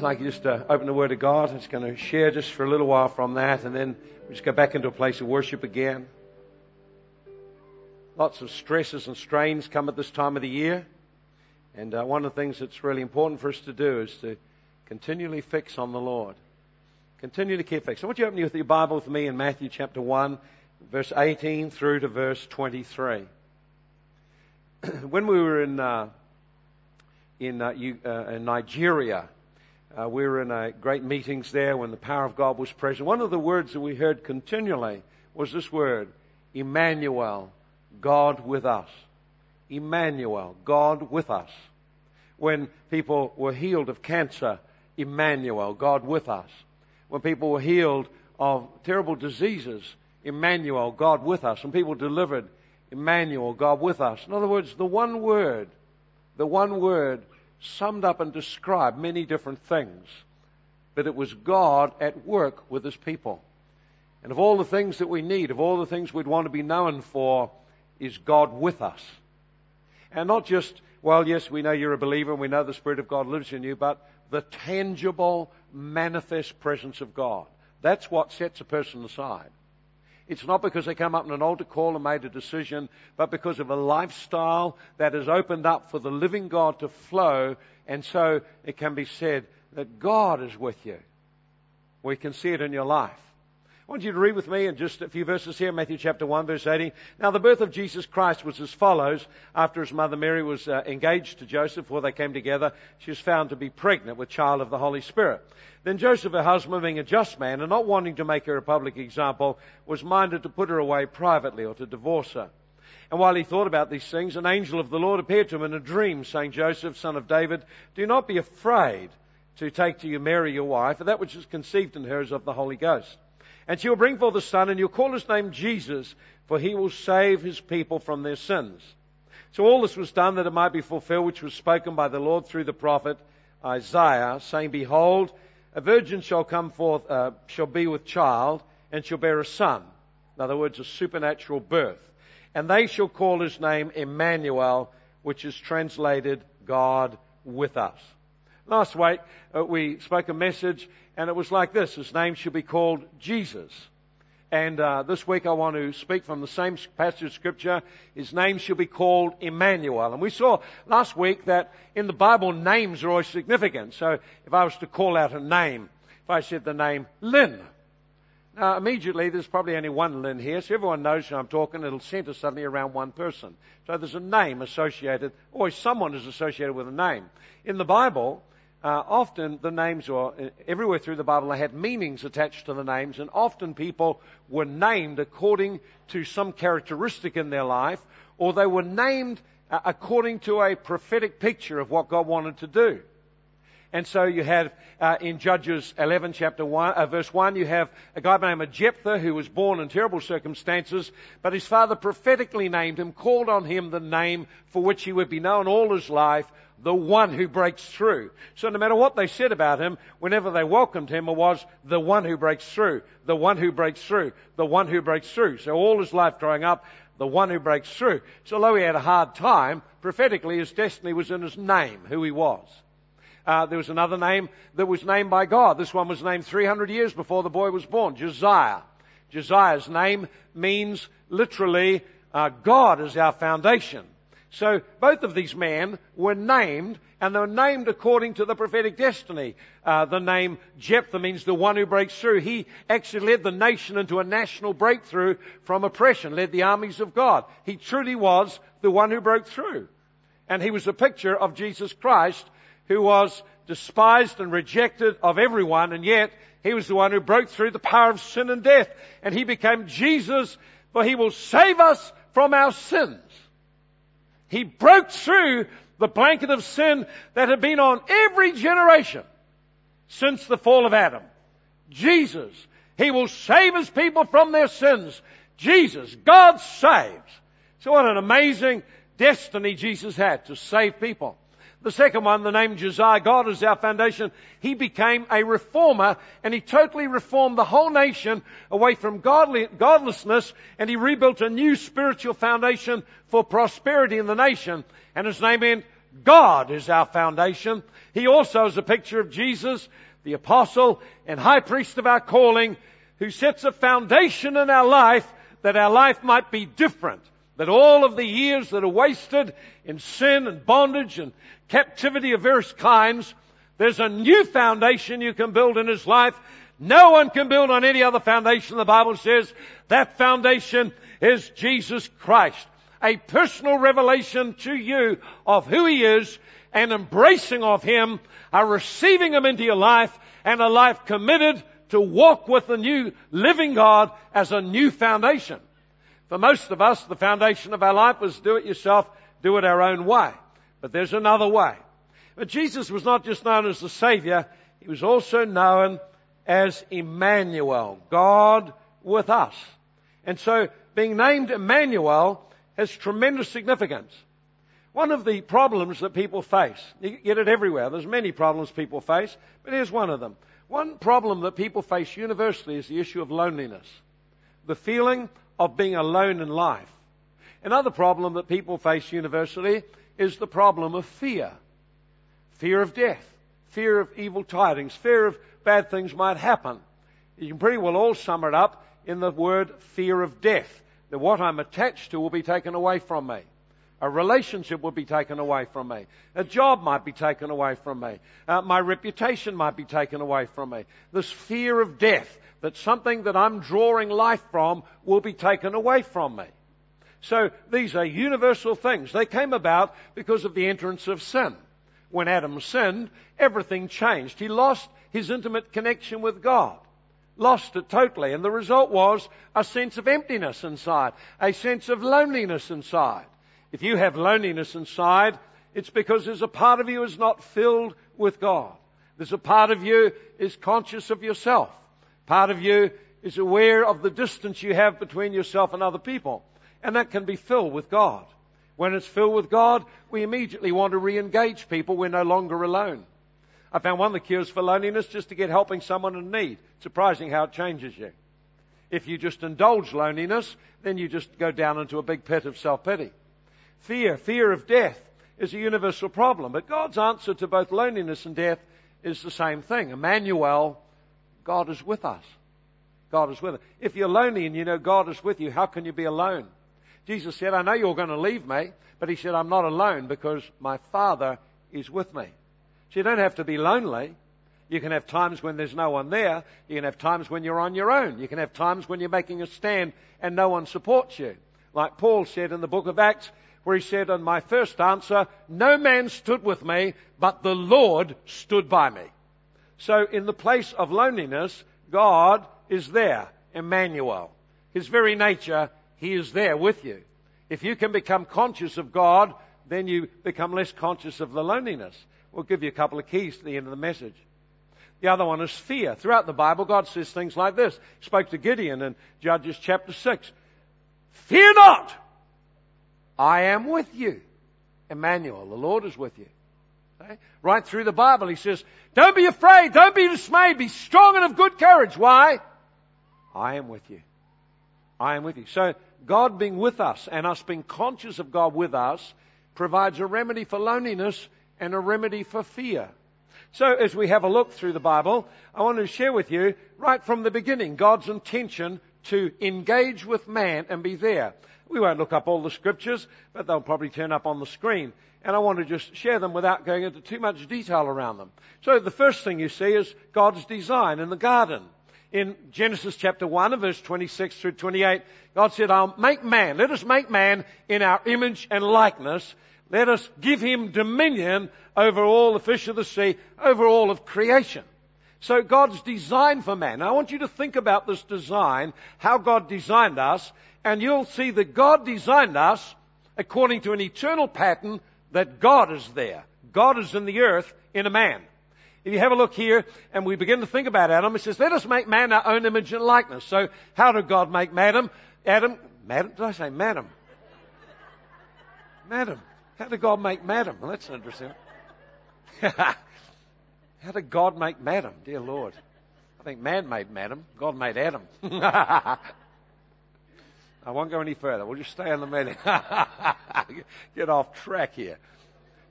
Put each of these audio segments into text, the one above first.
Like just to open the Word of God. Just going to share just for a little while from that, and then we just go back into a place of worship again. Lots of stresses and strains come at this time of the year. And uh, one of the things that's really important for us to do is to continually fix on the Lord. Continually keep fixed. I want you open your Bible with me in Matthew chapter 1, verse 18 through to verse 23. when we were in, uh, in, uh, in Nigeria, uh, we were in great meetings there when the power of God was present. One of the words that we heard continually was this word, Emmanuel, God with us. Emmanuel, God with us. When people were healed of cancer, Emmanuel, God with us. When people were healed of terrible diseases, Emmanuel, God with us. When people delivered, Emmanuel, God with us. In other words, the one word, the one word summed up and described many different things. But it was God at work with his people. And of all the things that we need, of all the things we'd want to be known for, is God with us. And not just, well, yes, we know you're a believer and we know the Spirit of God lives in you, but the tangible, manifest presence of God. That's what sets a person aside. It's not because they come up in an altar call and made a decision, but because of a lifestyle that has opened up for the living God to flow, and so it can be said that God is with you. We can see it in your life. Want you to read with me in just a few verses here, Matthew chapter 1, verse 18. Now, the birth of Jesus Christ was as follows. After his mother Mary was uh, engaged to Joseph, before they came together, she was found to be pregnant with child of the Holy Spirit. Then Joseph, her husband, being a just man and not wanting to make her a public example, was minded to put her away privately or to divorce her. And while he thought about these things, an angel of the Lord appeared to him in a dream, saying, Joseph, son of David, do not be afraid to take to you Mary, your wife, for that which is conceived in her is of the Holy Ghost. And she will bring forth a son, and you'll call his name Jesus, for he will save his people from their sins. So all this was done that it might be fulfilled, which was spoken by the Lord through the prophet Isaiah, saying, Behold, a virgin shall come forth, uh, shall be with child, and shall bear a son. In other words, a supernatural birth. And they shall call his name Emmanuel, which is translated God with us. Last week, uh, we spoke a message, and it was like this. His name should be called Jesus. And uh, this week I want to speak from the same passage of scripture. His name shall be called Emmanuel. And we saw last week that in the Bible names are always significant. So if I was to call out a name, if I said the name Lynn, now immediately there's probably only one Lynn here, so everyone knows who I'm talking. It'll center suddenly around one person. So there's a name associated, always someone is associated with a name. In the Bible, uh, often the names were uh, everywhere through the Bible they had meanings attached to the names, and often people were named according to some characteristic in their life, or they were named uh, according to a prophetic picture of what God wanted to do. And so you have uh, in Judges 11, chapter 1, uh, verse 1, you have a guy named Jephthah who was born in terrible circumstances, but his father prophetically named him, called on him the name for which he would be known all his life, the one who breaks through. So no matter what they said about him, whenever they welcomed him, it was the one who breaks through, the one who breaks through, the one who breaks through. So all his life growing up, the one who breaks through. So although he had a hard time, prophetically his destiny was in his name, who he was. Uh, there was another name that was named by God. This one was named 300 years before the boy was born, Josiah. Josiah's name means literally, uh, God is our foundation. So both of these men were named, and they were named according to the prophetic destiny. Uh, the name Jephthah means the one who breaks through. He actually led the nation into a national breakthrough from oppression, led the armies of God. He truly was the one who broke through. And he was a picture of Jesus Christ, who was despised and rejected of everyone, and yet he was the one who broke through the power of sin and death. And he became Jesus, for he will save us from our sins. He broke through the blanket of sin that had been on every generation since the fall of Adam. Jesus. He will save his people from their sins. Jesus. God saves. So what an amazing destiny Jesus had to save people. The second one, the name Josiah, God is our foundation. He became a reformer and he totally reformed the whole nation away from godly, godlessness and he rebuilt a new spiritual foundation for prosperity in the nation. And his name meant God is our foundation. He also is a picture of Jesus, the apostle and high priest of our calling, who sets a foundation in our life that our life might be different. That all of the years that are wasted in sin and bondage and captivity of various kinds, there's a new foundation you can build in his life. No one can build on any other foundation, the Bible says. That foundation is Jesus Christ. A personal revelation to you of who he is and embracing of him, a receiving him into your life and a life committed to walk with the new living God as a new foundation. For most of us, the foundation of our life was do it yourself, do it our own way. But there's another way. But Jesus was not just known as the Savior, He was also known as Emmanuel, God with us. And so being named Emmanuel has tremendous significance. One of the problems that people face, you get it everywhere, there's many problems people face, but here's one of them. One problem that people face universally is the issue of loneliness. The feeling of being alone in life. Another problem that people face universally is the problem of fear. Fear of death. Fear of evil tidings. Fear of bad things might happen. You can pretty well all sum it up in the word fear of death. That what I'm attached to will be taken away from me. A relationship will be taken away from me. A job might be taken away from me. Uh, my reputation might be taken away from me. This fear of death, that something that I'm drawing life from will be taken away from me. So these are universal things. They came about because of the entrance of sin. When Adam sinned, everything changed. He lost his intimate connection with God. Lost it totally. And the result was a sense of emptiness inside. A sense of loneliness inside. If you have loneliness inside, it's because there's a part of you is not filled with God. There's a part of you is conscious of yourself. Part of you is aware of the distance you have between yourself and other people. And that can be filled with God. When it's filled with God, we immediately want to re-engage people. We're no longer alone. I found one of the cures for loneliness just to get helping someone in need. Surprising how it changes you. If you just indulge loneliness, then you just go down into a big pit of self-pity. Fear, fear of death is a universal problem. But God's answer to both loneliness and death is the same thing. Emmanuel, God is with us. God is with us. If you're lonely and you know God is with you, how can you be alone? Jesus said, I know you're going to leave me, but he said, I'm not alone because my Father is with me. So you don't have to be lonely. You can have times when there's no one there. You can have times when you're on your own. You can have times when you're making a stand and no one supports you. Like Paul said in the book of Acts, where he said on my first answer, no man stood with me, but the Lord stood by me. So in the place of loneliness, God is there, Emmanuel. His very nature, He is there with you. If you can become conscious of God, then you become less conscious of the loneliness. We'll give you a couple of keys to the end of the message. The other one is fear. Throughout the Bible, God says things like this. He spoke to Gideon in Judges chapter 6. Fear not! I am with you. Emmanuel, the Lord is with you. Okay? Right through the Bible, he says, don't be afraid, don't be dismayed, be strong and of good courage. Why? I am with you. I am with you. So, God being with us and us being conscious of God with us provides a remedy for loneliness and a remedy for fear. So, as we have a look through the Bible, I want to share with you, right from the beginning, God's intention to engage with man and be there. We won't look up all the scriptures, but they'll probably turn up on the screen. And I want to just share them without going into too much detail around them. So the first thing you see is God's design in the garden. In Genesis chapter 1 verse 26 through 28, God said, I'll make man, let us make man in our image and likeness. Let us give him dominion over all the fish of the sea, over all of creation. So God's design for man. Now I want you to think about this design, how God designed us, and you'll see that God designed us according to an eternal pattern that God is there. God is in the earth in a man. If you have a look here and we begin to think about Adam, it says, let us make man our own image and likeness. So how did God make Adam? Adam, Madam, did I say Madam? Madam. How did God make Madam? Well, that's interesting. how did God make Madam? Dear Lord. I think man made Madam. God made Adam. I won't go any further. We'll just stay on the meeting. Get off track here.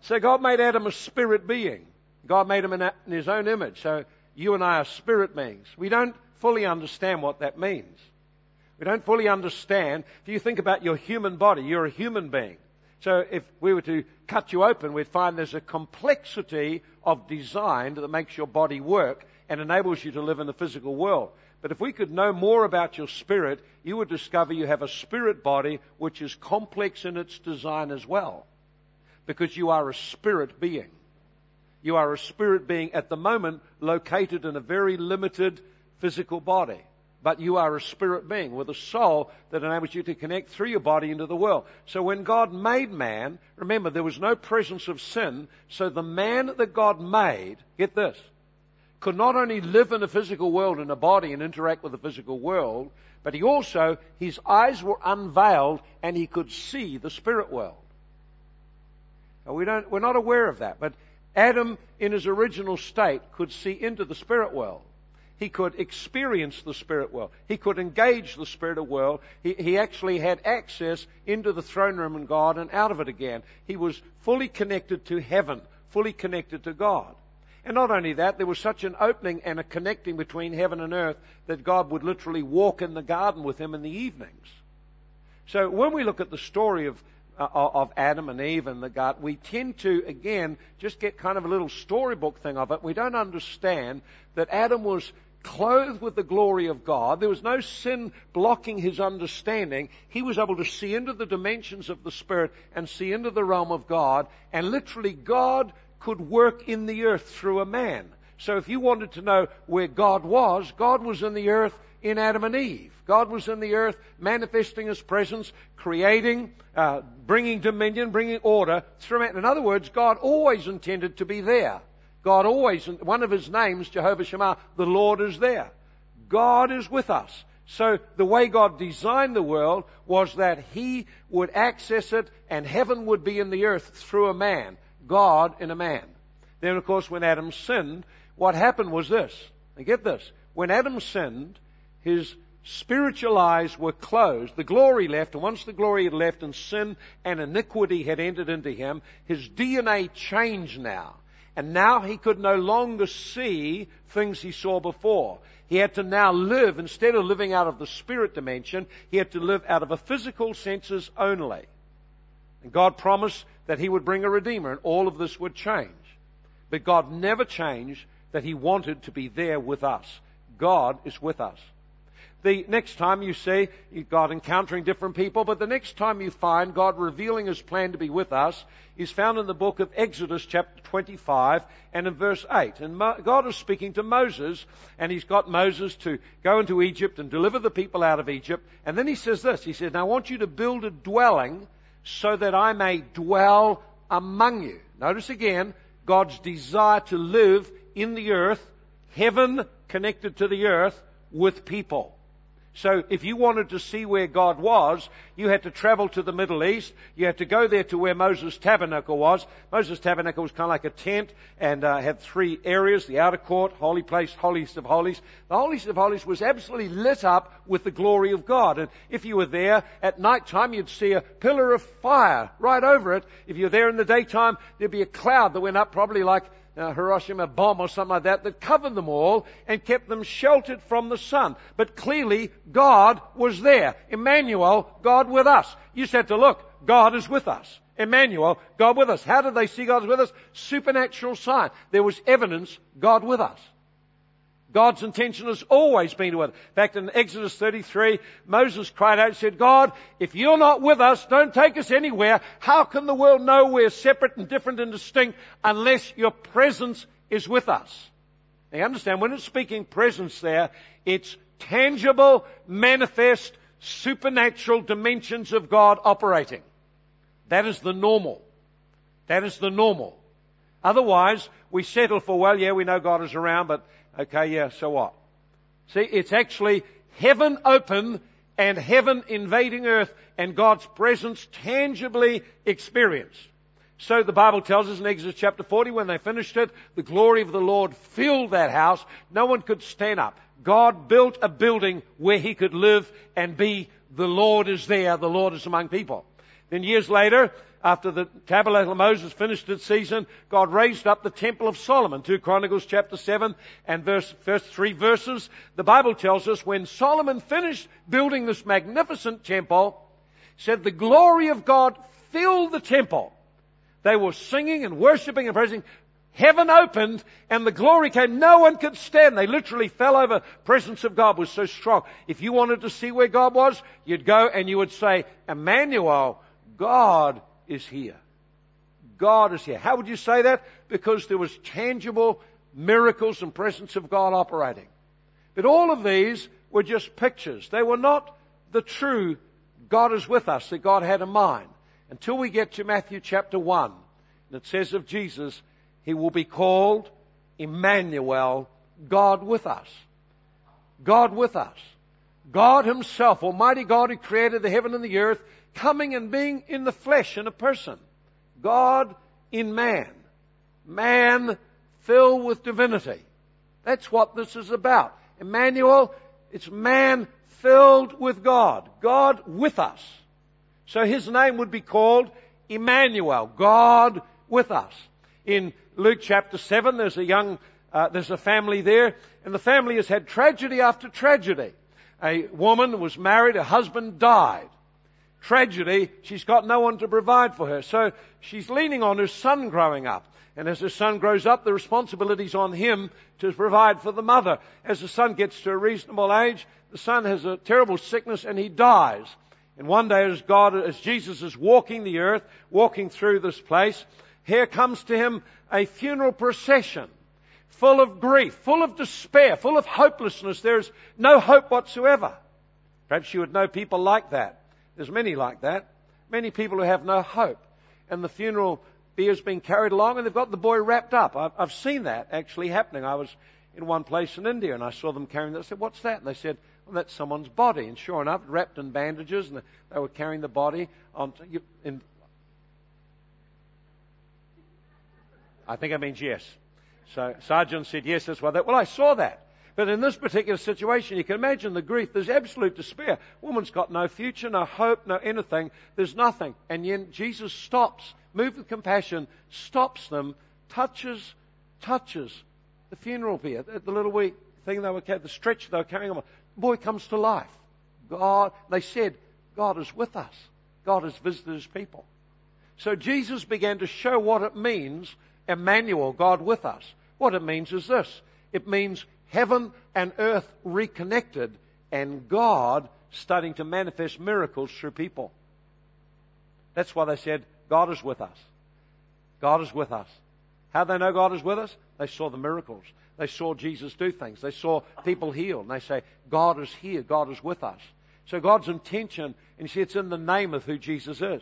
So God made Adam a spirit being. God made him in his own image. So you and I are spirit beings. We don't fully understand what that means. We don't fully understand. If you think about your human body, you're a human being. So if we were to cut you open, we'd find there's a complexity of design that makes your body work and enables you to live in the physical world. But if we could know more about your spirit, you would discover you have a spirit body which is complex in its design as well. Because you are a spirit being. You are a spirit being at the moment located in a very limited physical body. But you are a spirit being with a soul that enables you to connect through your body into the world. So when God made man, remember there was no presence of sin, so the man that God made, get this, could not only live in the physical world in a body and interact with the physical world, but he also, his eyes were unveiled and he could see the spirit world. Now we don't, we're not aware of that, but Adam in his original state could see into the spirit world. He could experience the spirit world. He could engage the spirit world. He, he actually had access into the throne room in God and out of it again. He was fully connected to heaven, fully connected to God. And not only that, there was such an opening and a connecting between heaven and earth that God would literally walk in the garden with him in the evenings. So when we look at the story of, uh, of Adam and Eve and the garden, we tend to, again, just get kind of a little storybook thing of it. We don't understand that Adam was clothed with the glory of God. There was no sin blocking his understanding. He was able to see into the dimensions of the Spirit and see into the realm of God. And literally, God could work in the earth through a man. So if you wanted to know where God was, God was in the earth in Adam and Eve. God was in the earth manifesting His presence, creating, uh, bringing dominion, bringing order through. In other words, God always intended to be there. God always, one of his names, Jehovah Shammah, the Lord is there. God is with us. So the way God designed the world was that he would access it and heaven would be in the earth through a man. God in a man. Then of course when Adam sinned, what happened was this. And get this. When Adam sinned, his spiritual eyes were closed. The glory left, and once the glory had left and sin and iniquity had entered into him, his DNA changed now. And now he could no longer see things he saw before. He had to now live, instead of living out of the spirit dimension, he had to live out of a physical senses only. And God promised that he would bring a redeemer and all of this would change. But God never changed that he wanted to be there with us. God is with us. The next time you see God encountering different people, but the next time you find God revealing His plan to be with us is found in the book of Exodus chapter 25 and in verse 8. And God is speaking to Moses and He's got Moses to go into Egypt and deliver the people out of Egypt. And then He says this, He says, now I want you to build a dwelling so that I may dwell among you. Notice again, God's desire to live in the earth, heaven connected to the earth with people. So if you wanted to see where God was, you had to travel to the Middle East. You had to go there to where Moses' tabernacle was. Moses' tabernacle was kind of like a tent and uh, had three areas, the outer court, holy place, holiest of holies. The holiest of holies was absolutely lit up with the glory of God. And if you were there at night time, you'd see a pillar of fire right over it. If you were there in the daytime, there'd be a cloud that went up probably like uh, Hiroshima bomb or something like that that covered them all and kept them sheltered from the sun. But clearly, God was there. Emmanuel, God with us. You said to look, God is with us. Emmanuel, God with us. How did they see God with us? Supernatural sign. There was evidence God with us. God's intention has always been to with us. In fact, in Exodus 33, Moses cried out and said, God, if you're not with us, don't take us anywhere. How can the world know we're separate and different and distinct unless your presence is with us? Now you understand, when it's speaking presence there, it's tangible, manifest, supernatural dimensions of God operating. That is the normal. That is the normal. Otherwise, we settle for, well, yeah, we know God is around, but Okay, yeah, so what? See, it's actually heaven open and heaven invading earth and God's presence tangibly experienced. So the Bible tells us in Exodus chapter 40, when they finished it, the glory of the Lord filled that house. No one could stand up. God built a building where he could live and be the Lord is there, the Lord is among people. Then years later, after the tabernacle of Moses finished its season, God raised up the temple of Solomon. 2 Chronicles chapter 7 and verse, first three verses. The Bible tells us when Solomon finished building this magnificent temple, said the glory of God filled the temple. They were singing and worshiping and praising. Heaven opened and the glory came. No one could stand. They literally fell over. Presence of God was so strong. If you wanted to see where God was, you'd go and you would say, Emmanuel, God is here. God is here. How would you say that? Because there was tangible miracles and presence of God operating. But all of these were just pictures. They were not the true God is with us that God had in mind. Until we get to Matthew chapter 1, and it says of Jesus, He will be called Emmanuel, God with us. God with us. God Himself, Almighty God who created the heaven and the earth, coming and being in the flesh in a person. God in man. Man filled with divinity. That's what this is about. Emmanuel, it's man filled with God. God with us. So his name would be called Emmanuel, God with us. In Luke chapter 7, there's a young, uh, there's a family there, and the family has had tragedy after tragedy. A woman was married, her husband died tragedy, she's got no one to provide for her. So she's leaning on her son growing up. And as her son grows up, the responsibility's on him to provide for the mother. As the son gets to a reasonable age, the son has a terrible sickness and he dies. And one day as God, as Jesus is walking the earth, walking through this place, here comes to him a funeral procession full of grief, full of despair, full of hopelessness. There's no hope whatsoever. Perhaps you would know people like that. There's many like that. Many people who have no hope. And the funeral bier's being carried along and they've got the boy wrapped up. I've, I've seen that actually happening. I was in one place in India and I saw them carrying that. I said, what's that? And they said, well, that's someone's body. And sure enough, wrapped in bandages and they were carrying the body on, in, I think I means yes. So Sergeant said yes, that's why that, well I saw that. But in this particular situation, you can imagine the grief. There's absolute despair. Woman's got no future, no hope, no anything. There's nothing. And yet Jesus stops, moved with compassion, stops them, touches, touches the funeral bier, the little wee thing they were carrying, the stretcher they were carrying on. The boy comes to life. God, they said, God is with us. God has visited his people. So Jesus began to show what it means, Emmanuel, God with us. What it means is this. It means heaven and earth reconnected and God starting to manifest miracles through people. That's why they said, God is with us. God is with us. How they know God is with us? They saw the miracles. They saw Jesus do things. They saw people healed. And they say, God is here. God is with us. So God's intention, and you see, it's in the name of who Jesus is.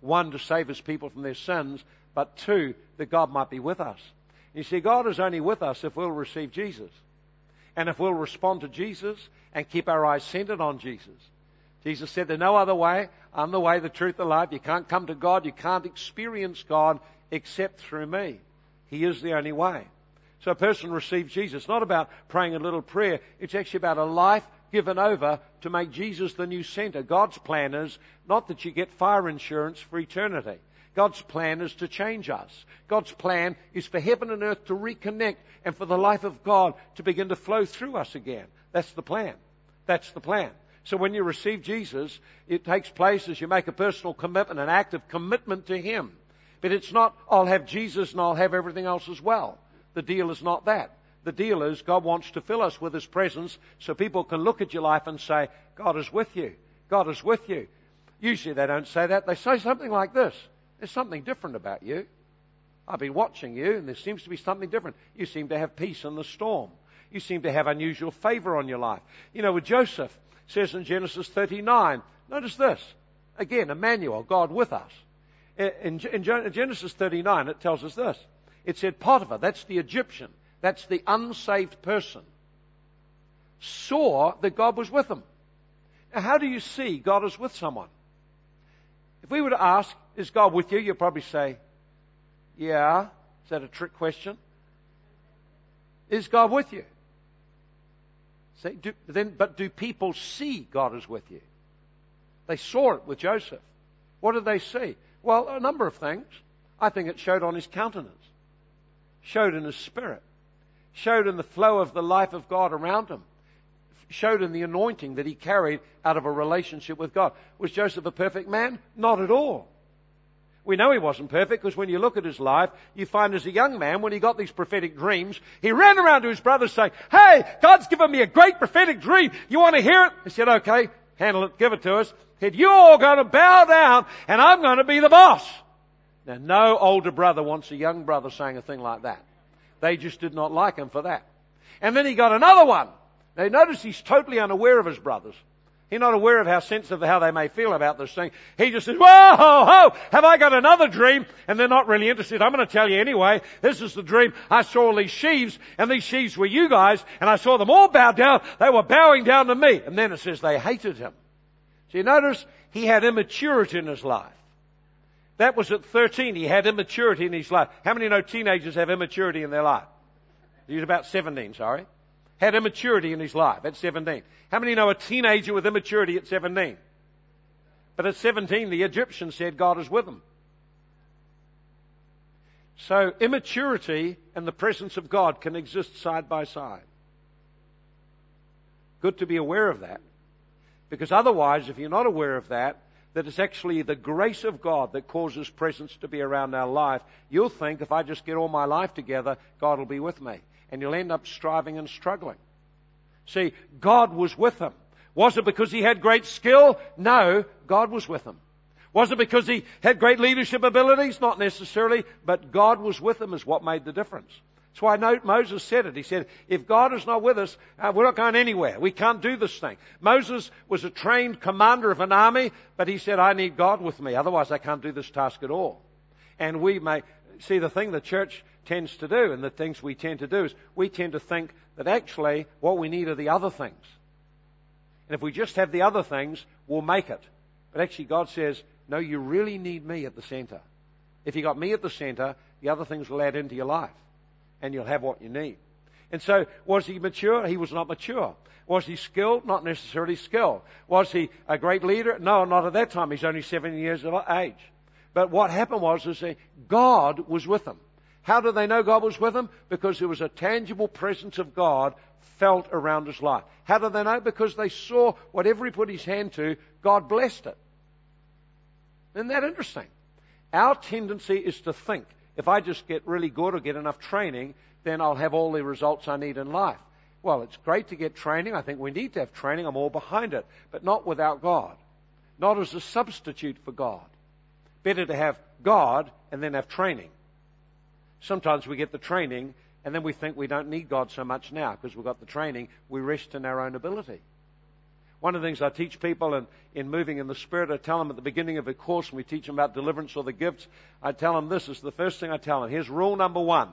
One, to save his people from their sins, but two, that God might be with us. You see, God is only with us if we'll receive Jesus. And if we'll respond to Jesus and keep our eyes centered on Jesus. Jesus said, There's no other way. I'm the way, the truth, the life. You can't come to God. You can't experience God except through me. He is the only way. So a person receives Jesus. It's not about praying a little prayer. It's actually about a life given over to make Jesus the new center. God's plan is not that you get fire insurance for eternity. God's plan is to change us. God's plan is for heaven and earth to reconnect and for the life of God to begin to flow through us again. That's the plan. That's the plan. So when you receive Jesus, it takes place as you make a personal commitment, an act of commitment to Him. But it's not, I'll have Jesus and I'll have everything else as well. The deal is not that. The deal is God wants to fill us with His presence so people can look at your life and say, God is with you. God is with you. Usually they don't say that. They say something like this. There's something different about you. I've been watching you, and there seems to be something different. You seem to have peace in the storm. You seem to have unusual favor on your life. You know, with Joseph, says in Genesis 39, notice this. Again, Emmanuel, God with us. In, in Genesis 39, it tells us this. It said Potiphar, that's the Egyptian, that's the unsaved person, saw that God was with him. Now, how do you see God is with someone? If we were to ask, is God with you? You'll probably say, yeah. Is that a trick question? Is God with you? Say, do, then, but do people see God is with you? They saw it with Joseph. What did they see? Well, a number of things. I think it showed on his countenance, showed in his spirit, showed in the flow of the life of God around him, showed in the anointing that he carried out of a relationship with God. Was Joseph a perfect man? Not at all. We know he wasn't perfect because when you look at his life, you find as a young man, when he got these prophetic dreams, he ran around to his brothers saying, Hey, God's given me a great prophetic dream. You want to hear it? He said, okay, handle it, give it to us. He said, you're all going to bow down and I'm going to be the boss. Now, no older brother wants a young brother saying a thing like that. They just did not like him for that. And then he got another one. Now notice he's totally unaware of his brothers. He's not aware of how sensitive, how they may feel about this thing. He just says, whoa, ho, ho, have I got another dream? And they're not really interested. I'm going to tell you anyway. This is the dream. I saw all these sheaves, and these sheaves were you guys, and I saw them all bow down. They were bowing down to me. And then it says they hated him. So you notice he had immaturity in his life. That was at 13. He had immaturity in his life. How many know teenagers have immaturity in their life? He was about 17, sorry had immaturity in his life at 17. How many know a teenager with immaturity at 17? But at 17, the Egyptians said God is with him. So immaturity and the presence of God can exist side by side. Good to be aware of that. Because otherwise, if you're not aware of that, that it's actually the grace of God that causes presence to be around our life, you'll think if I just get all my life together, God will be with me and you'll end up striving and struggling. See, God was with him. Was it because he had great skill? No, God was with him. Was it because he had great leadership abilities? Not necessarily, but God was with him is what made the difference. That's why note Moses said it. He said, if God is not with us, uh, we're not going anywhere. We can't do this thing. Moses was a trained commander of an army, but he said, I need God with me. Otherwise I can't do this task at all. And we may, see the thing the church tends to do and the things we tend to do is we tend to think that actually what we need are the other things. And if we just have the other things, we'll make it. But actually God says, no, you really need me at the center. If you got me at the center, the other things will add into your life and you'll have what you need. And so, was he mature? He was not mature. Was he skilled? Not necessarily skilled. Was he a great leader? No, not at that time. He's only seven years of age. But what happened was, is that God was with him. How did they know God was with them? Because there was a tangible presence of God felt around his life. How did they know? Because they saw whatever he put his hand to, God blessed it. Isn't that interesting? Our tendency is to think, if I just get really good or get enough training, then I'll have all the results I need in life. Well, it's great to get training. I think we need to have training. I'm all behind it. But not without God. Not as a substitute for God. Better to have God and then have training. Sometimes we get the training and then we think we don't need God so much now because we've got the training. We rest in our own ability. One of the things I teach people in, in moving in the Spirit, I tell them at the beginning of a course when we teach them about deliverance or the gifts, I tell them this is the first thing I tell them. Here's rule number one.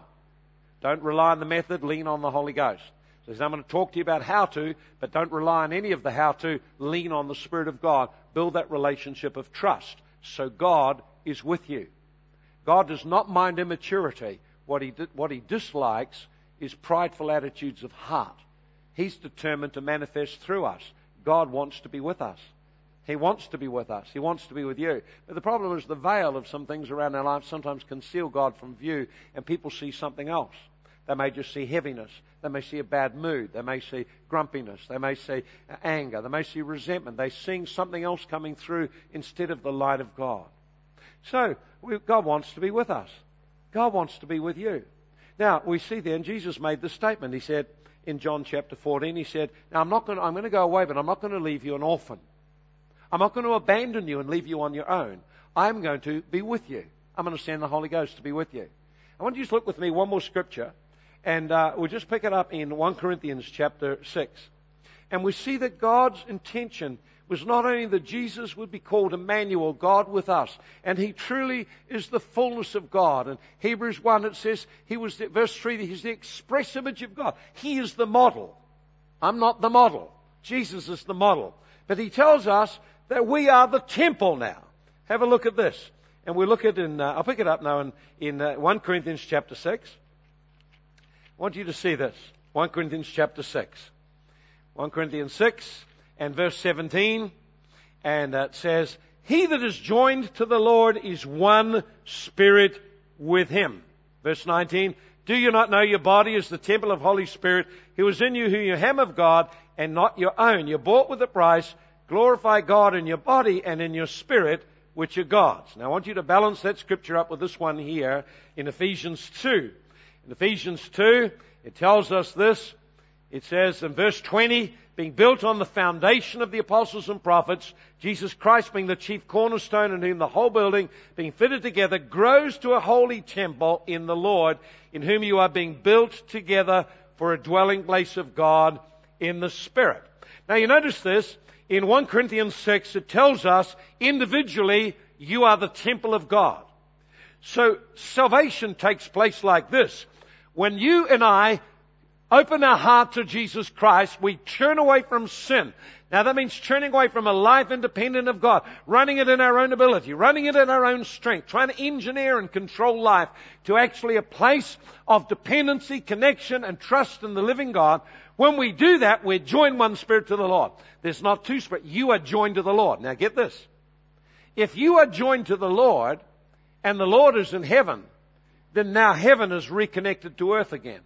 Don't rely on the method, lean on the Holy Ghost. So I'm going to talk to you about how to, but don't rely on any of the how to. Lean on the Spirit of God. Build that relationship of trust. So God is with you. God does not mind immaturity. What he, what he dislikes is prideful attitudes of heart. He's determined to manifest through us. God wants to be with us. He wants to be with us. He wants to be with you. But the problem is the veil of some things around our lives sometimes conceal God from view and people see something else. They may just see heaviness. They may see a bad mood. They may see grumpiness. They may see anger. They may see resentment. They're seeing something else coming through instead of the light of God. So, God wants to be with us. God wants to be with you. Now, we see then Jesus made this statement. He said in John chapter 14, he said, Now I'm not going to, I'm going to go away, but I'm not going to leave you an orphan. I'm not going to abandon you and leave you on your own. I'm going to be with you. I'm going to send the Holy Ghost to be with you. I want you to look with me one more scripture, and uh, we'll just pick it up in 1 Corinthians chapter 6. And we see that God's intention was not only that Jesus would be called Emmanuel, God with us, and He truly is the fullness of God. And Hebrews 1, it says, He was, the, verse 3, He's the express image of God. He is the model. I'm not the model. Jesus is the model. But He tells us that we are the temple now. Have a look at this. And we look at in, uh, I'll pick it up now in, in uh, 1 Corinthians chapter 6. I want you to see this. 1 Corinthians chapter 6. 1 Corinthians 6 and verse 17. And it says, he that is joined to the Lord is one spirit with him. Verse 19, do you not know your body is the temple of Holy Spirit who is in you who you have of God and not your own? You're bought with a price. Glorify God in your body and in your spirit which are God's. Now I want you to balance that scripture up with this one here in Ephesians 2. In Ephesians 2, it tells us this. It says in verse 20, being built on the foundation of the apostles and prophets, Jesus Christ being the chief cornerstone in whom the whole building being fitted together grows to a holy temple in the Lord, in whom you are being built together for a dwelling place of God in the Spirit. Now you notice this, in 1 Corinthians 6, it tells us individually you are the temple of God. So salvation takes place like this. When you and I open our heart to Jesus Christ, we turn away from sin. Now that means turning away from a life independent of God, running it in our own ability, running it in our own strength, trying to engineer and control life to actually a place of dependency, connection, and trust in the living God. When we do that, we join one spirit to the Lord. There's not two spirits. You are joined to the Lord. Now get this. If you are joined to the Lord, and the Lord is in heaven, then now heaven is reconnected to earth again.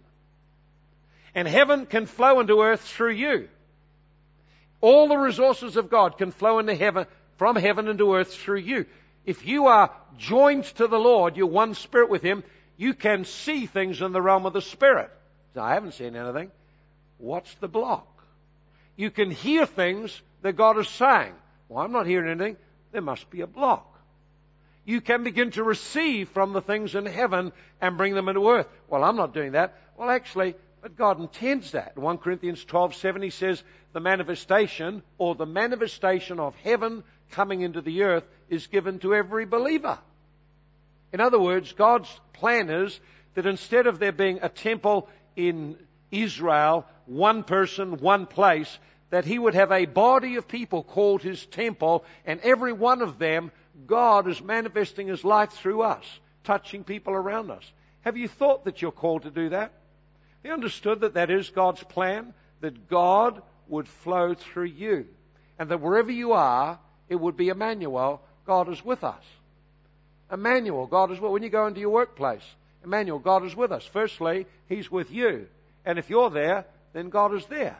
And heaven can flow into earth through you. All the resources of God can flow into heaven, from heaven into earth through you. If you are joined to the Lord, you're one spirit with Him, you can see things in the realm of the Spirit. I haven't seen anything. What's the block? You can hear things that God is saying. Well, I'm not hearing anything. There must be a block. You can begin to receive from the things in heaven and bring them into earth. Well, I'm not doing that. Well, actually, but God intends that. In 1 Corinthians 12, 7, he says, the manifestation or the manifestation of heaven coming into the earth is given to every believer. In other words, God's plan is that instead of there being a temple in Israel, one person, one place, that he would have a body of people called his temple, and every one of them, God is manifesting his life through us, touching people around us. Have you thought that you're called to do that? He understood that that is God's plan, that God would flow through you. And that wherever you are, it would be Emmanuel, God is with us. Emmanuel, God is with when you go into your workplace. Emmanuel, God is with us. Firstly, He's with you. And if you're there, then God is there.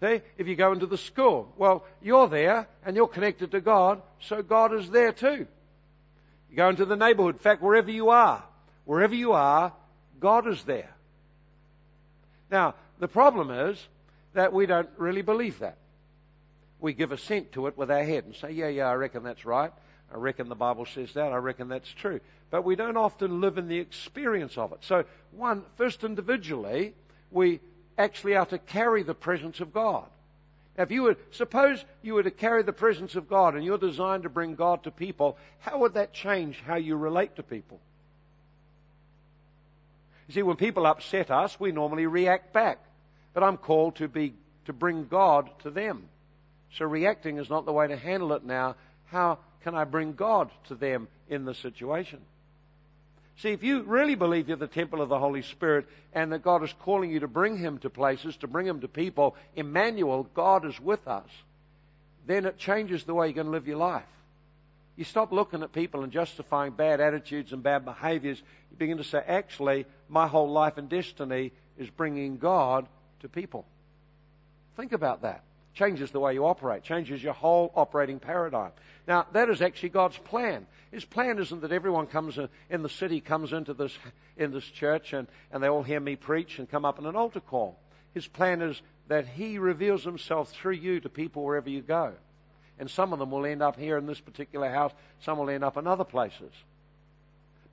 See, if you go into the school, well, you're there and you're connected to God, so God is there too. You go into the neighborhood, in fact, wherever you are, wherever you are, God is there. Now, the problem is that we don't really believe that. We give assent to it with our head and say, yeah, yeah, I reckon that's right. I reckon the Bible says that. I reckon that's true. But we don't often live in the experience of it. So, one, first individually, we actually are to carry the presence of God. Now, if you were, suppose you were to carry the presence of God and you're designed to bring God to people, how would that change how you relate to people? You see, when people upset us, we normally react back. But I'm called to be, to bring God to them. So reacting is not the way to handle it now. How can I bring God to them in the situation? See, if you really believe you're the temple of the Holy Spirit and that God is calling you to bring Him to places, to bring Him to people, Emmanuel, God is with us, then it changes the way you're going to live your life. You stop looking at people and justifying bad attitudes and bad behaviors. You begin to say, actually, my whole life and destiny is bringing God to people. Think about that. Changes the way you operate, changes your whole operating paradigm. Now, that is actually God's plan. His plan isn't that everyone comes in, the city comes into this, in this church and, and they all hear me preach and come up in an altar call. His plan is that He reveals Himself through you to people wherever you go. And some of them will end up here in this particular house, some will end up in other places.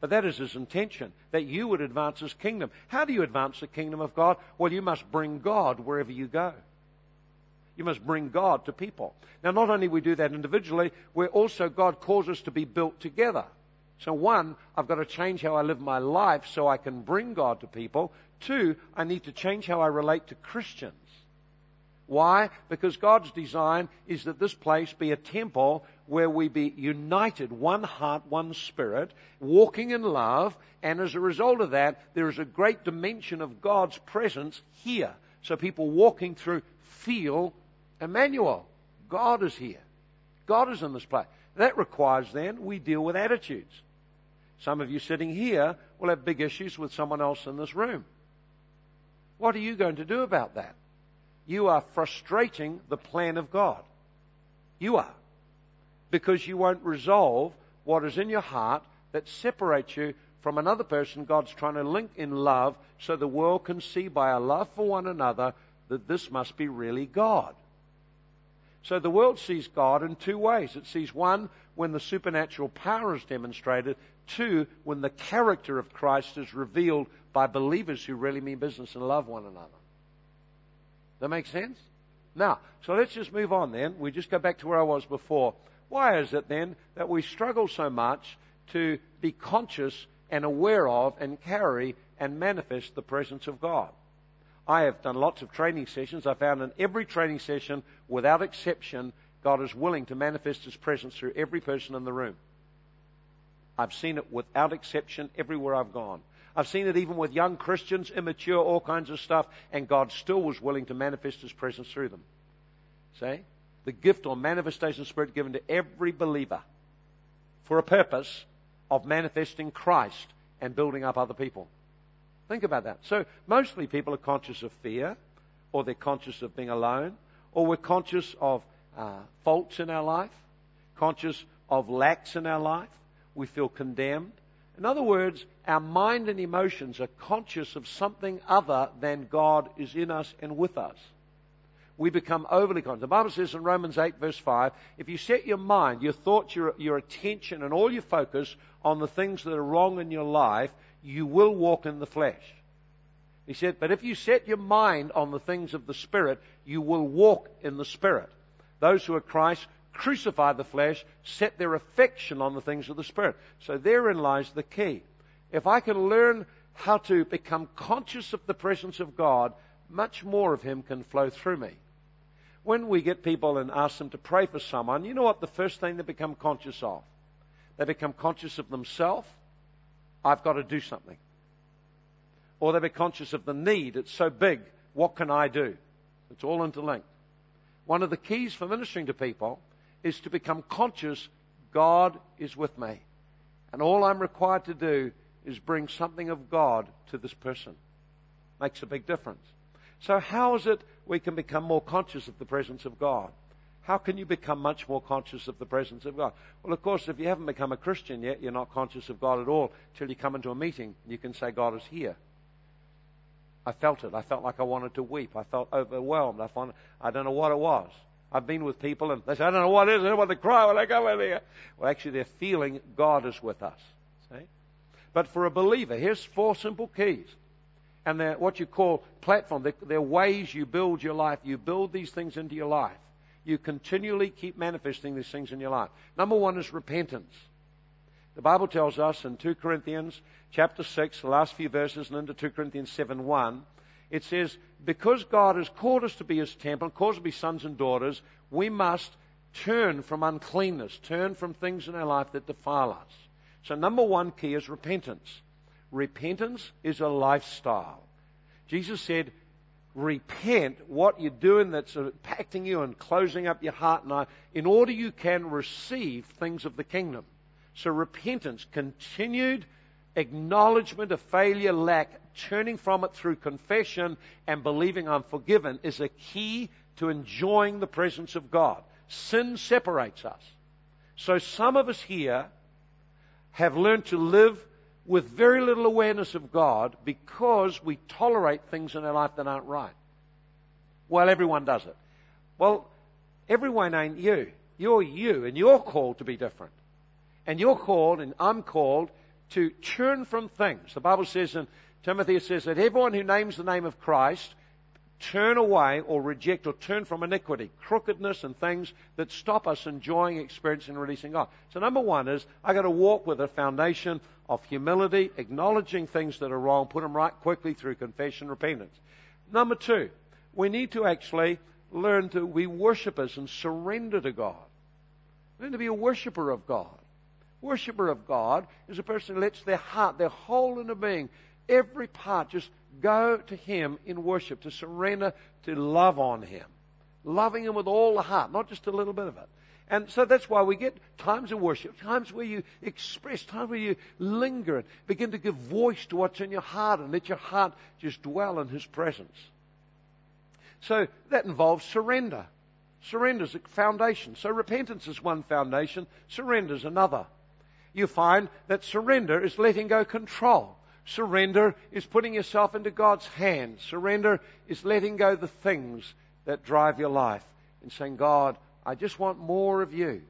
But that is his intention, that you would advance his kingdom. How do you advance the kingdom of God? Well, you must bring God wherever you go. You must bring God to people. Now, not only we do that individually, we're also, God calls us to be built together. So one, I've got to change how I live my life so I can bring God to people. Two, I need to change how I relate to Christians. Why? Because God's design is that this place be a temple where we be united, one heart, one spirit, walking in love, and as a result of that, there is a great dimension of God's presence here. So people walking through feel Emmanuel. God is here. God is in this place. That requires then we deal with attitudes. Some of you sitting here will have big issues with someone else in this room. What are you going to do about that? You are frustrating the plan of God. You are. Because you won't resolve what is in your heart that separates you from another person God's trying to link in love so the world can see by our love for one another that this must be really God. So the world sees God in two ways. It sees one, when the supernatural power is demonstrated. Two, when the character of Christ is revealed by believers who really mean business and love one another. That makes sense? Now, so let's just move on then. We just go back to where I was before. Why is it then that we struggle so much to be conscious and aware of and carry and manifest the presence of God? I have done lots of training sessions. I found in every training session, without exception, God is willing to manifest His presence through every person in the room. I've seen it without exception everywhere I've gone. I've seen it even with young Christians, immature, all kinds of stuff, and God still was willing to manifest His presence through them. See? The gift or manifestation of Spirit given to every believer for a purpose of manifesting Christ and building up other people. Think about that. So, mostly people are conscious of fear, or they're conscious of being alone, or we're conscious of uh, faults in our life, conscious of lacks in our life. We feel condemned. In other words, our mind and emotions are conscious of something other than God is in us and with us. We become overly conscious. The Bible says in Romans 8, verse 5, if you set your mind, your thoughts, your, your attention, and all your focus on the things that are wrong in your life, you will walk in the flesh. He said, but if you set your mind on the things of the Spirit, you will walk in the Spirit. Those who are Christ crucify the flesh, set their affection on the things of the Spirit. So therein lies the key. If I can learn how to become conscious of the presence of God, much more of Him can flow through me. When we get people and ask them to pray for someone, you know what the first thing they become conscious of? They become conscious of themselves. I've got to do something. Or they become conscious of the need. It's so big. What can I do? It's all interlinked. One of the keys for ministering to people is to become conscious God is with me. And all I'm required to do is bring something of God to this person. Makes a big difference. So how is it we can become more conscious of the presence of God? How can you become much more conscious of the presence of God? Well, of course, if you haven't become a Christian yet, you're not conscious of God at all till you come into a meeting. You can say, God is here. I felt it. I felt like I wanted to weep. I felt overwhelmed. I found, I don't know what it was. I've been with people and they say, I don't know what it is. I don't want to cry when I come in here. Well, actually, they're feeling God is with us. See? But for a believer, here's four simple keys. And they're what you call platform. They're, they're ways you build your life. You build these things into your life. You continually keep manifesting these things in your life. Number one is repentance. The Bible tells us in 2 Corinthians chapter 6, the last few verses, and into 2 Corinthians 7 1, it says, because God has called us to be His temple, called us to be sons and daughters, we must turn from uncleanness, turn from things in our life that defile us. So number one key is repentance. Repentance is a lifestyle. Jesus said, repent what you're doing that's impacting you and closing up your heart and eye in order you can receive things of the kingdom. So repentance, continued acknowledgement of failure, lack, turning from it through confession and believing I'm forgiven is a key to enjoying the presence of God. Sin separates us. So some of us here have learned to live with very little awareness of God because we tolerate things in our life that aren't right. Well, everyone does it. Well, everyone ain't you. You're you, and you're called to be different. And you're called, and I'm called, to turn from things. The Bible says in Timothy, says that everyone who names the name of Christ turn away or reject or turn from iniquity, crookedness and things that stop us enjoying, experiencing, and releasing God. So number one is I got to walk with a foundation of humility, acknowledging things that are wrong, put them right quickly through confession, repentance. Number two, we need to actually learn to be worshippers and surrender to God. Learn to be a worshiper of God. Worshipper of God is a person who lets their heart, their whole inner being, every part just go to Him in worship, to surrender, to love on Him. Loving Him with all the heart, not just a little bit of it. And so that's why we get times of worship, times where you express, times where you linger and begin to give voice to what's in your heart and let your heart just dwell in His presence. So that involves surrender. Surrender is a foundation. So repentance is one foundation, surrender is another. You find that surrender is letting go control. Surrender is putting yourself into God's hands. Surrender is letting go the things that drive your life and saying, God, I just want more of you.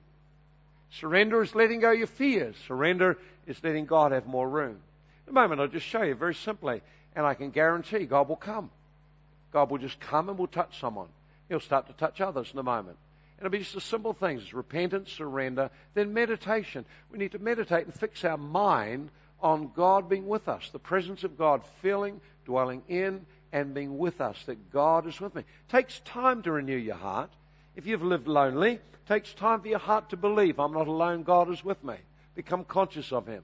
Surrender is letting go your fears. Surrender is letting God have more room. In a moment, I'll just show you very simply, and I can guarantee God will come. God will just come and will touch someone. He'll start to touch others in a moment. And It'll be just the simple things repentance, surrender, then meditation. We need to meditate and fix our mind on God being with us, the presence of God filling, dwelling in, and being with us, that God is with me. It takes time to renew your heart. If you've lived lonely, it takes time for your heart to believe, I'm not alone, God is with me. Become conscious of Him.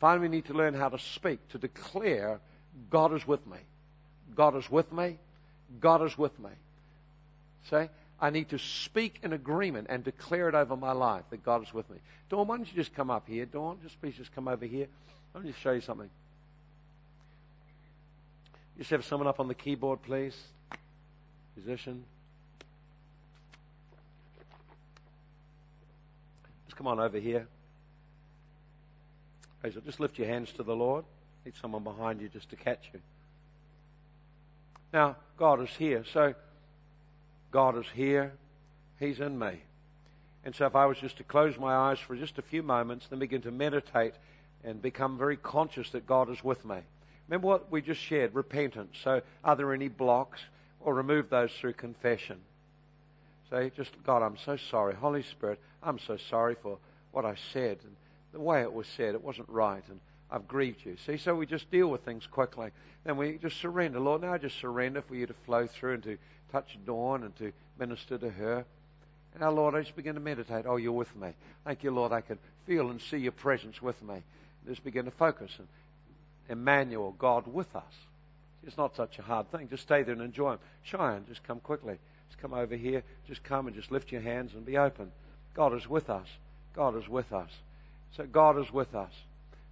Finally, we need to learn how to speak, to declare, God is with me. God is with me. God is with me. Say, I need to speak in agreement and declare it over my life that God is with me. Dawn, why don't you just come up here? Dawn, just please just come over here. Let me just show you something. Just have someone up on the keyboard, please. Musician. Just come on over here. Just lift your hands to the Lord. Need someone behind you just to catch you. Now, God is here. So, God is here. He's in me. And so, if I was just to close my eyes for just a few moments, then begin to meditate and become very conscious that God is with me. Remember what we just shared repentance. So, are there any blocks? Or remove those through confession. Say, just, God, I'm so sorry. Holy Spirit, I'm so sorry for what I said. And the way it was said, it wasn't right. And I've grieved you. See, so we just deal with things quickly. Then we just surrender. Lord, now I just surrender for you to flow through and to touch Dawn and to minister to her. And now, Lord, I just begin to meditate. Oh, you're with me. Thank you, Lord. I can feel and see your presence with me. Just begin to focus. And Emmanuel, God with us. It's not such a hard thing. Just stay there and enjoy Him. Cheyenne, just come quickly. Just come over here. Just come and just lift your hands and be open. God is with us. God is with us. So God is with us.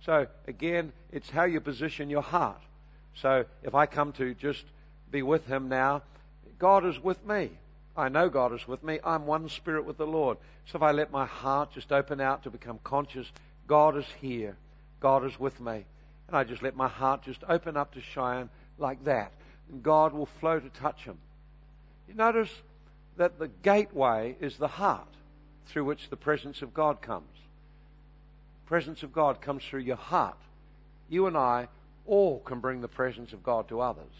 So again, it's how you position your heart. So if I come to just be with Him now, God is with me. I know God is with me. I'm one spirit with the Lord. So if I let my heart just open out to become conscious, God is here. God is with me. And I just let my heart just open up to Cheyenne like that. And God will flow to touch him. You notice that the gateway is the heart through which the presence of God comes presence of God comes through your heart. You and I all can bring the presence of God to others.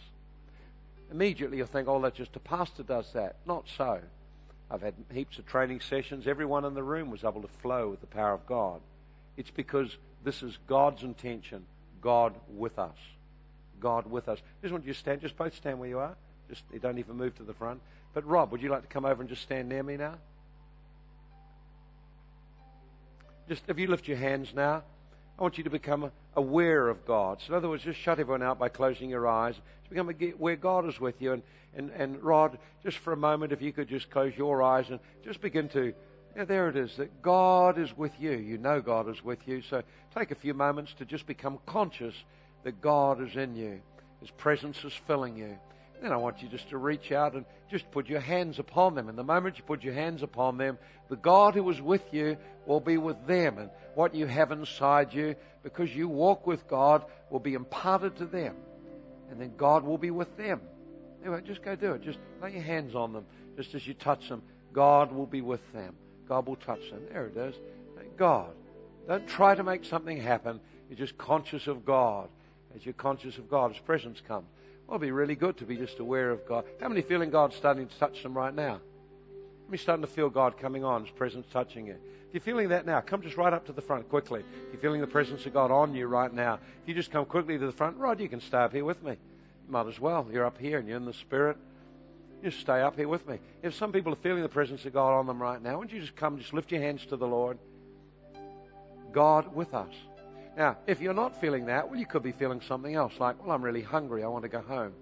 Immediately you'll think, oh, that's just a pastor does that. Not so. I've had heaps of training sessions. Everyone in the room was able to flow with the power of God. It's because this is God's intention. God with us. God with us. Just want you to stand. Just both stand where you are. Just you don't even move to the front. But Rob, would you like to come over and just stand near me now? Just if you lift your hands now, I want you to become aware of God. So in other words, just shut everyone out by closing your eyes. Just become aware God is with you. And, and, and Rod, just for a moment, if you could just close your eyes and just begin to, yeah, there it is, that God is with you. You know God is with you. So take a few moments to just become conscious that God is in you. His presence is filling you. Then I want you just to reach out and just put your hands upon them. And the moment you put your hands upon them, the God who is with you will be with them. And what you have inside you, because you walk with God, will be imparted to them. And then God will be with them. Anyway, just go do it. Just lay your hands on them. Just as you touch them, God will be with them. God will touch them. There it is. Thank God. Don't try to make something happen. You're just conscious of God. As you're conscious of God, His presence comes. Well, it'd be really good to be just aware of God. How many feeling God starting to touch them right now? How many starting to feel God coming on, His presence touching you? If you're feeling that now, come just right up to the front quickly. If you're feeling the presence of God on you right now, if you just come quickly to the front, Rod, you can stay up here with me. You might as well. You're up here and you're in the Spirit. Just stay up here with me. If some people are feeling the presence of God on them right now, don't you just come, just lift your hands to the Lord? God with us. Now, if you're not feeling that, well, you could be feeling something else, like, well, I'm really hungry, I want to go home.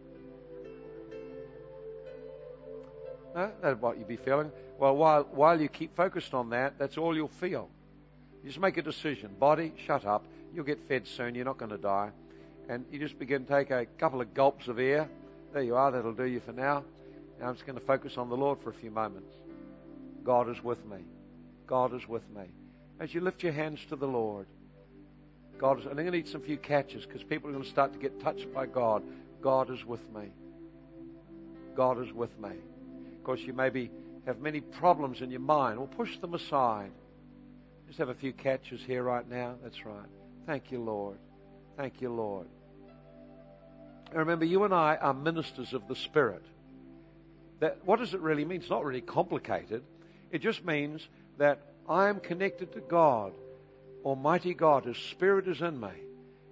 That's what you'd be feeling. Well, while, while you keep focused on that, that's all you'll feel. You just make a decision. Body, shut up. You'll get fed soon. You're not going to die. And you just begin to take a couple of gulps of air. There you are. That'll do you for now. Now I'm just going to focus on the Lord for a few moments. God is with me. God is with me. As you lift your hands to the Lord, God I'm going to need some few catches because people are going to start to get touched by God. God is with me. God is with me. Of course, you maybe have many problems in your mind. Well, push them aside. Just have a few catches here right now. That's right. Thank you, Lord. Thank you, Lord. And remember, you and I are ministers of the Spirit. That, what does it really mean? It's not really complicated. It just means that I am connected to God, Almighty God. His Spirit is in me.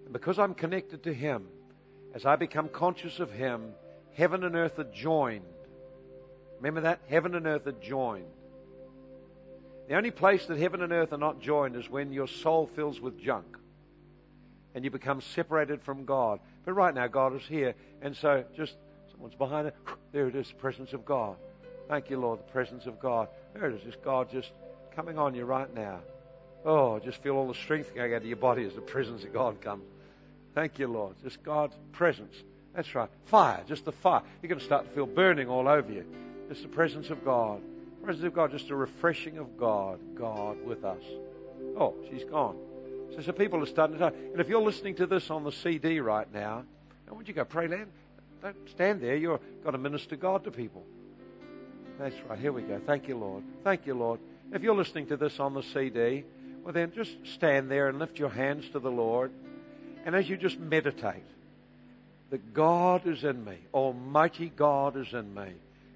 And because I'm connected to Him, as I become conscious of Him, heaven and earth are joined. Remember that? Heaven and earth are joined. The only place that heaven and earth are not joined is when your soul fills with junk and you become separated from God. But right now, God is here. And so just someone's behind it. There it is, the presence of God. Thank you, Lord, the presence of God. There it is, just God just coming on you right now. Oh, just feel all the strength going out of your body as the presence of God comes. Thank you, Lord. Just God's presence. That's right. Fire, just the fire. You're going to start to feel burning all over you. Just the presence of God. Presence of God, just a refreshing of God. God with us. Oh, she's gone. So, so people are starting to. And if you're listening to this on the CD right now, I want you to go pray, land. Don't stand there. You've got to minister God to people. That's right. Here we go. Thank you, Lord. Thank you, Lord. If you're listening to this on the CD, well, then just stand there and lift your hands to the Lord. And as you just meditate, that God is in me, Almighty God is in me,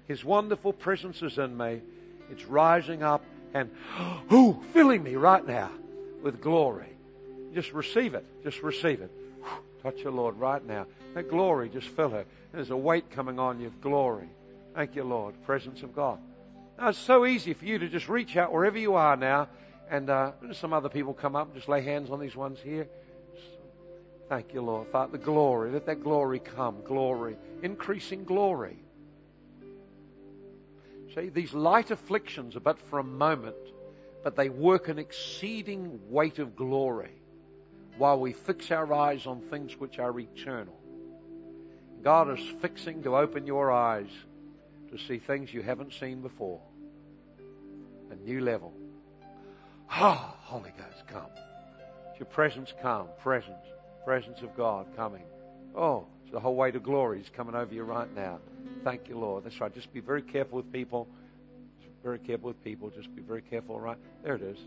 His wonderful presence is in me. It's rising up and, filling me right now with glory. Just receive it. Just receive it. Touch your Lord right now. That glory, just fill her. There's a weight coming on you of glory. Thank you, Lord. Presence of God. Now, it's so easy for you to just reach out wherever you are now, and uh, some other people come up just lay hands on these ones here. Thank you, Lord. Father, the glory. Let that glory come. Glory. Increasing glory. See, these light afflictions are but for a moment, but they work an exceeding weight of glory while we fix our eyes on things which are eternal. God is fixing to open your eyes to see things you haven't seen before. A new level. Ah, oh, Holy Ghost, come. It's your presence come. Presence. Presence of God coming. Oh, it's the whole weight of glory is coming over you right now. Thank you, Lord. That's right. Just be very careful with people. Very careful with people. Just be very careful, right? There it is.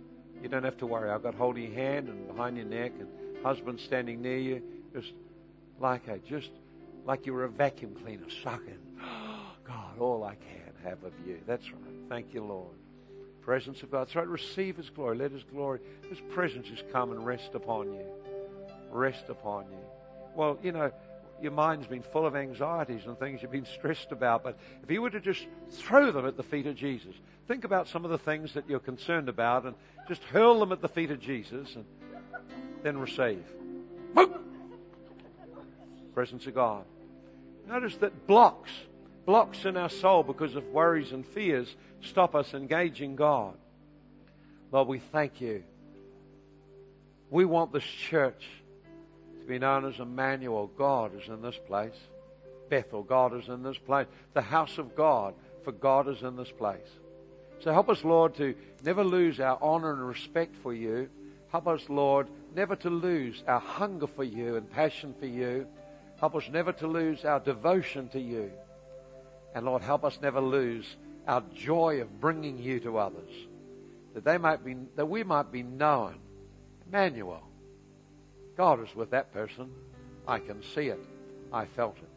You don't have to worry. I've got hold of your hand and behind your neck and husband standing near you. Just like a, just like you were a vacuum cleaner sucking. God, all I can have of you. That's right. Thank you, Lord. Presence of God. That's right. Receive His glory. Let His glory, His presence just come and rest upon you. Rest upon you. Well, you know, your mind's been full of anxieties and things you've been stressed about, but if you were to just throw them at the feet of Jesus, think about some of the things that you're concerned about and just hurl them at the feet of Jesus and then receive. Presence of God. Notice that blocks, blocks in our soul because of worries and fears stop us engaging God. Lord, we thank you. We want this church to be known as Emmanuel. God is in this place. Bethel, God is in this place. The house of God, for God is in this place. So help us, Lord, to never lose our honor and respect for you. Help us, Lord, never to lose our hunger for you and passion for you. Help us never to lose our devotion to you. And Lord, help us never lose our joy of bringing you to others. That they might be, that we might be known. Emmanuel. God is with that person. I can see it. I felt it.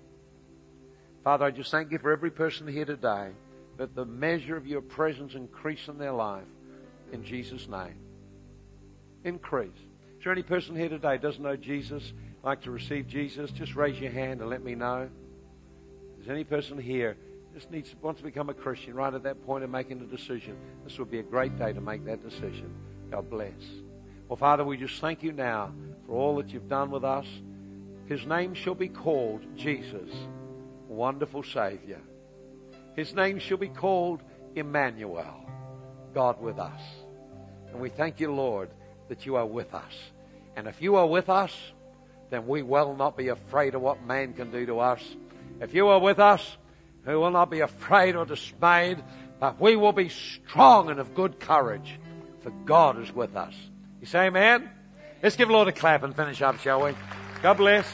Father, I just thank you for every person here today that the measure of your presence increase in their life. In Jesus' name. Increase. Is there any person here today doesn't know Jesus, like to receive Jesus? Just raise your hand and let me know. Is any person here just needs wants to become a Christian right at that point of making a decision? This would be a great day to make that decision. God bless. Well, Father, we just thank you now for all that you've done with us. His name shall be called Jesus, wonderful Savior. His name shall be called Emmanuel, God with us. And we thank you, Lord, that you are with us. And if you are with us, then we will not be afraid of what man can do to us. If you are with us, we will not be afraid or dismayed, but we will be strong and of good courage, for God is with us. You say amen? Let's give the Lord a clap and finish up, shall we? God bless.